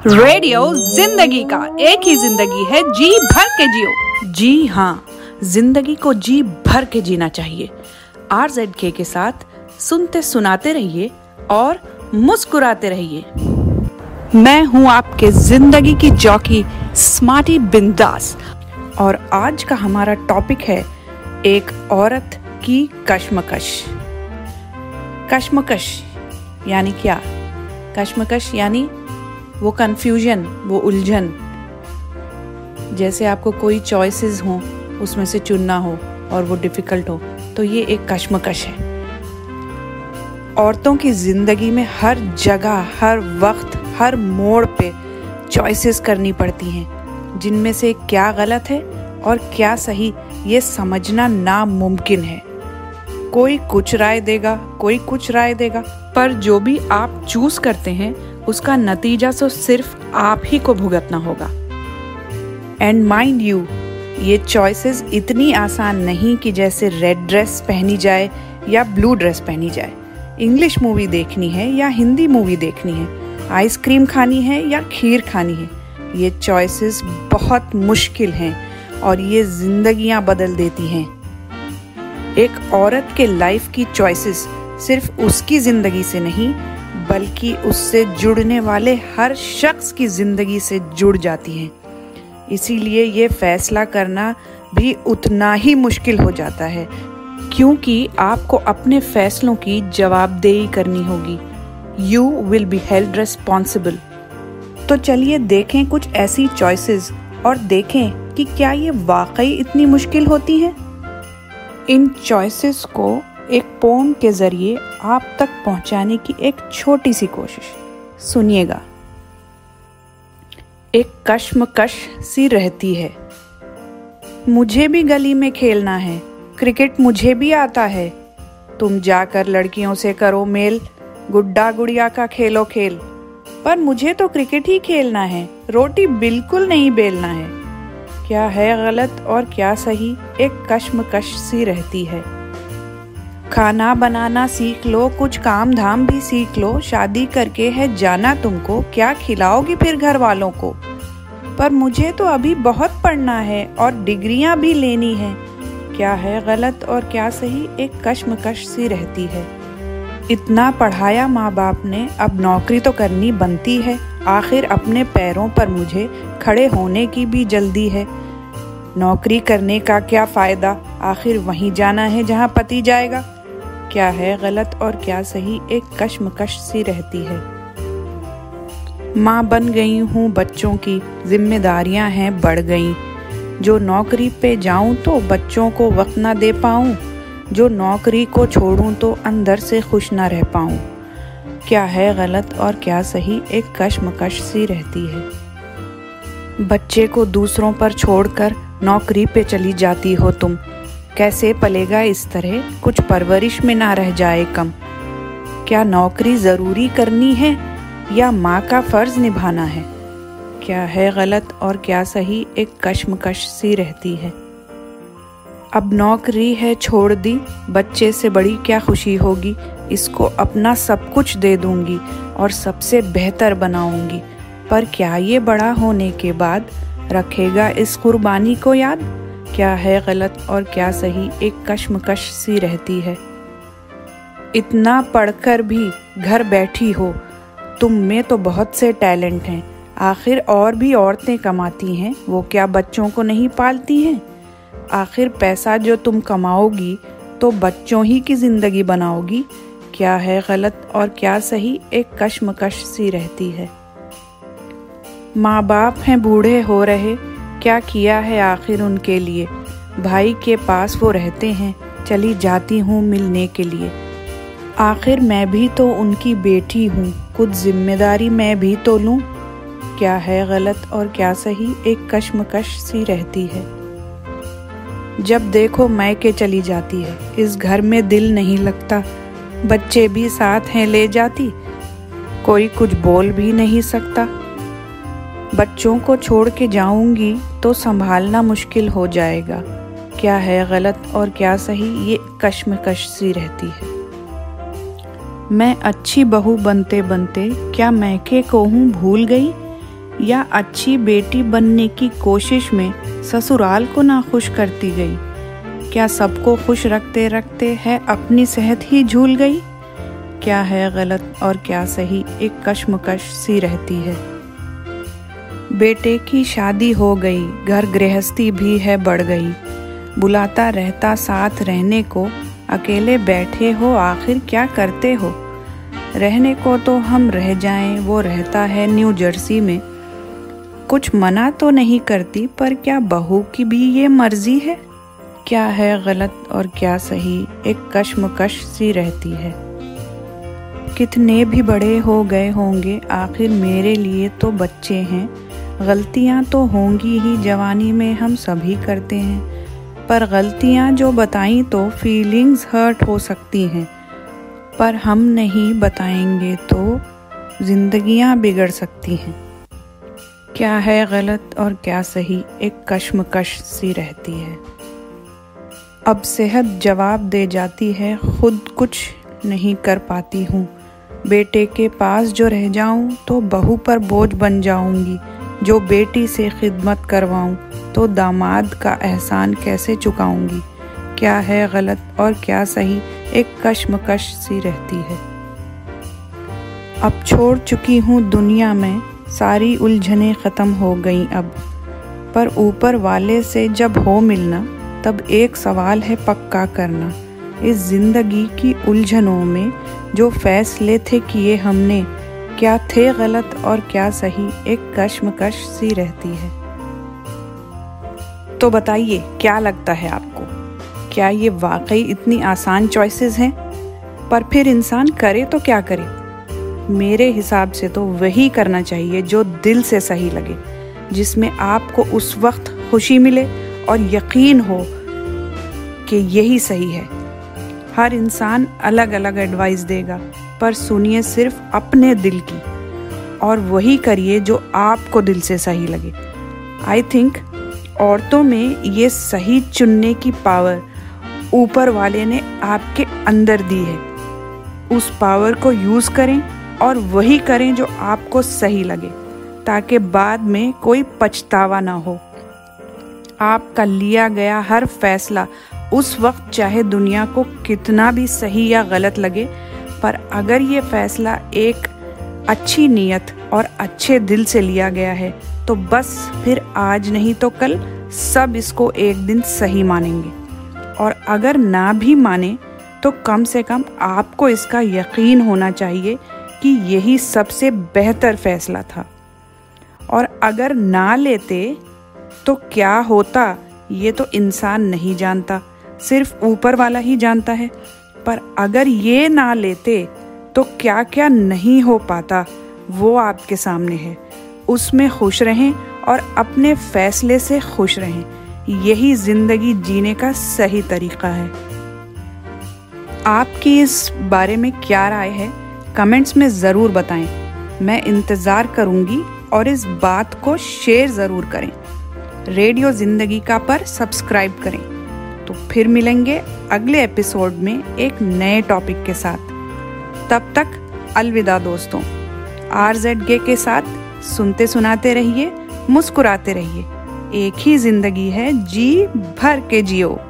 Radio ज़िंदगी का एक ही ज़िंदगी है, जी भर के जियो। जी हाँ ज़िंदगी को जी भर के जीना चाहिए। आर जेड के के साथ सुनते सुनाते रहिए और मुस्कुराते रहिए। मैं हूँ आपके ज़िंदगी की जॉकी, स्मार्टी बिंदास। और आज का हमारा टॉपिक है एक औरत की कश्मकश। कश्मकश, यानी क्या? कश्मकश, यानी वो कन्फ्यूज़न वो उलझन। जैसे आपको कोई चॉइसेस हो, उसमें से चुनना हो और वो डिफ़िकल्ट हो तो ये एक कश्मकश है। औरतों की ज़िंदगी में हर जगह, हर वक्त, हर मोड़ पे चॉइसेस करनी पड़ती हैं, जिनमें से क्या गलत है और क्या सही, ये समझना नामुमकिन है। कोई कुछ राय देगा, कोई कुछ राय देगा, पर जो भी आप चूज़ करते हैं उसका नतीजा तो सिर्फ़ आप ही को भुगतना होगा। एंड माइंड यू ये चॉइसेस इतनी आसान नहीं कि जैसे रेड ड्रेस पहनी जाए या ब्लू ड्रेस पहनी जाए। इंग्लिश मूवी देखनी है या हिंदी मूवी देखनी है आइसक्रीम खानी है या खीर खानी है, ये चॉइसेस बहुत मुश्किल हैं और ये जिंदगियाँ बदल देती हैं। एक औरत के लाइफ की चॉइसेस सिर्फ़ उसकी ज़िंदगी से नहीं बल्कि उससे जुड़ने वाले हर शख्स की ज़िंदगी से जुड़ जाती हैं। इसीलिए ये फैसला करना भी उतना ही मुश्किल हो जाता है, क्योंकि आपको अपने फैसलों की जवाबदेही करनी होगी। You will be held responsible तो चलिए देखें कुछ ऐसी चॉइसेस और देखें कि क्या ये वाकई इतनी मुश्किल होती हैं। इन चॉइसेस को एक पोम के ज़रिए आप तक पहुँचाने की एक छोटी सी कोशिश। सुनिएगा। एक कश्मकश सी रहती है। मुझे भी गली में खेलना है। क्रिकेट मुझे भी आता है। तुम जाकर लड़कियों से करो मेल। गुड्डा गुड़िया का खेलो खेल। पर मुझे तो क्रिकेट ही खेलना है। रोटी बिल्कुल नहीं बेलना है। क्या है गलत और क्या सही? एक कश्मकश सी रहती है। खाना बनाना सीख लो, कुछ काम धाम भी सीख लो, शादी करके है, जाना तुमको, क्या खिलाओगी फिर घर वालों को? पर मुझे तो अभी बहुत पढ़ना है और डिग्रियाँ भी लेनी है। क्या है गलत और क्या सही, एक कश्मकश सी रहती है। इतना पढ़ाया माँ बाप ने, अब नौकरी तो करनी बनती है। आखिर अपने पैरों पर मुझे खड़े होने की भी जल्दी है। नौकरी करने का क्या फ़ायदा? आखिर वहीं जाना है जहाँ पति जाएगा। क्या है गलत और क्या सही एक कश्मकश सी रहती है। माँ बन गई हूँ बच्चों की, जिम्मेदारियाँ हैं बढ़ गई। जो नौकरी पे जाऊँ तो बच्चों को वक्त ना दे पाऊँ। जो नौकरी को छोड़ूं तो अंदर से खुश ना रह पाऊँ। क्या है गलत और क्या सही एक कश्मकश सी रहती है। बच्चे को दूसरों पर छोड़कर नौकरी पे चली जाती हो तुम। कैसे पलेगा इस तरह? कुछ परवरिश में ना रह जाए कम। क्या नौकरी ज़रूरी करनी है? या माँ का फ़र्ज़ निभाना है? क्या है गलत और क्या सही एक कश्मकश सी रहती है? अब नौकरी है छोड़ दी, बच्चे से बड़ी क्या खुशी होगी? इसको अपना सब कुछ दे दूँगी और सबसे बेहतर बनाऊँगी। पर क्या ये बड़ा होने के बाद रखेगा इस कुर्बानी को याद? क्या है गलत और क्या सही एक कश्मकश सी रहती है। इतना पढ़कर भी घर बैठी हो, तुम में तो बहुत से टैलेंट हैं। आखिर और भी औरतें कमाती हैं, वो क्या बच्चों को नहीं पालती हैं? आखिर पैसा जो तुम कमाओगी तो बच्चों ही की ज़िंदगी बनाओगी। क्या है गलत और क्या सही एक कश्मकश सी रहती है। माँ बाप हैं बूढ़े हो रहे क्या किया है आखिर उनके लिए? भाई के पास वो रहते हैं, चली जाती हूँ मिलने के लिए। आखिर मैं भी तो उनकी बेटी हूँ, कुछ ज़िम्मेदारी मैं भी तो लूँ। क्या है गलत और क्या सही, एक कश्मकश सी रहती है। जब देखो मैं के चली जाती है, इस घर में दिल नहीं लगता। बच्चे भी साथ हैं ले जाती, कोई कुछ बोल भी नहीं सकता। बच्चों को छोड़ के जाऊँगी तो संभालना मुश्किल हो जाएगा। क्या है गलत और क्या सही, ये कश्मकश सी रहती है। मैं अच्छी बहू बनते बनते क्या मैके को हूँ भूल गई? या अच्छी बेटी बनने की कोशिश में ससुराल को ना खुश करती गई? क्या सबको खुश रखते रखते है अपनी सेहत ही झूल गई? क्या है गलत और क्या सही, एक कश्मकश सी रहती है। बेटे की शादी हो गई, घर गृहस्थी भी है बढ़ गई। बुलाता रहता साथ रहने को, अकेले बैठे हो, आखिर क्या करते हो? रहने को तो हम रह जाएँ, वो रहता है न्यू जर्सी में। कुछ मना तो नहीं करती, पर क्या बहू की भी ये मर्ज़ी है? क्या है गलत और क्या सही, एक कश्मकश सी रहती है। कितने भी बड़े हो गए होंगे, आखिर मेरे लिए तो बच्चे हैं। गलतियाँ तो होंगी ही, जवानी में हम सभी करते हैं। पर गलतियाँ जो बताई तो फीलिंग्स हर्ट हो सकती हैं। पर हम नहीं बताएँगे तो जिंदगियाँ बिगड़ सकती हैं। क्या है गलत और क्या सही, एक कश्मकश सी रहती है। अब सेहत जवाब दे जाती है, खुद कुछ नहीं कर पाती हूँ। बेटे के पास जो रह जाऊँ तो बहू पर बोझ बन जाऊँगी। जो बेटी से खिदमत करवाऊं तो दामाद का एहसान कैसे चुकाऊँगी? क्या है गलत और क्या सही? एक कश्मकश सी रहती है। अब छोड़ चुकी हूँ दुनिया में, सारी उलझने ख़त्म हो गई अब। पर ऊपर वाले से जब हो मिलना, तब एक सवाल है पक्का करना। इस ज़िंदगी की उलझनों में जो फैसले थे किए हमने क्या थे गलत और क्या सही? एक कश्मकश सी रहती है। तो बताइए, क्या लगता है आपको? क्या ये वाकई इतनी आसान चॉइसेस हैं? पर फिर इंसान करे तो क्या करे? मेरे हिसाब से तो वही करना चाहिए जो दिल से सही लगे, जिसमें आपको उस वक्त खुशी मिले और यकीन हो कि यही सही है। हर इंसान अलग अलग एडवाइस देगा। पर सुनिए सिर्फ़ अपने दिल की और वही करिए जो आपको दिल से सही लगे। आई थिंक औरतों में ये सही चुनने की पावर ऊपर वाले ने आपके अंदर दी है। उस पावर को यूज़ करें और वही करें जो आपको सही लगे, ताकि बाद में कोई पछतावा ना हो। आपका लिया गया हर फैसला उस वक्त चाहे दुनिया को कितना भी सही या गलत लगे पर अगर ये फैसला एक अच्छी नीयत और अच्छे दिल से लिया गया है तो बस फिर आज नहीं तो कल सब इसको एक दिन सही मानेंगे। और अगर ना भी माने तो कम से कम आपको इसका यकीन होना चाहिए कि यही सबसे बेहतर फैसला था। और अगर ना लेते तो क्या होता? ये तो इंसान नहीं जानता, सिर्फ़ ऊपर वाला ही जानता है। पर अगर ये ना लेते तो क्या क्या नहीं हो पाता? वो आपके सामने है। उसमें खुश रहें और अपने फैसले से खुश रहें। यही ज़िंदगी जीने का सही तरीका है। आपकी इस बारे में क्या राय है? कमेंट्स में ज़रूर बताएँ। मैं इंतज़ार करूँगी और इस बात को शेयर ज़रूर करें। रेडियो ज़िंदगी का पर सब्सक्राइब करें। तो फिर मिलेंगे अगले एपिसोड में एक नए टॉपिक के साथ। तब तक अलविदा दोस्तों। आर जेड गे के साथ सुनते सुनाते रहिए, मुस्कुराते रहिए। एक ही ज़िंदगी है जी भर के जियो।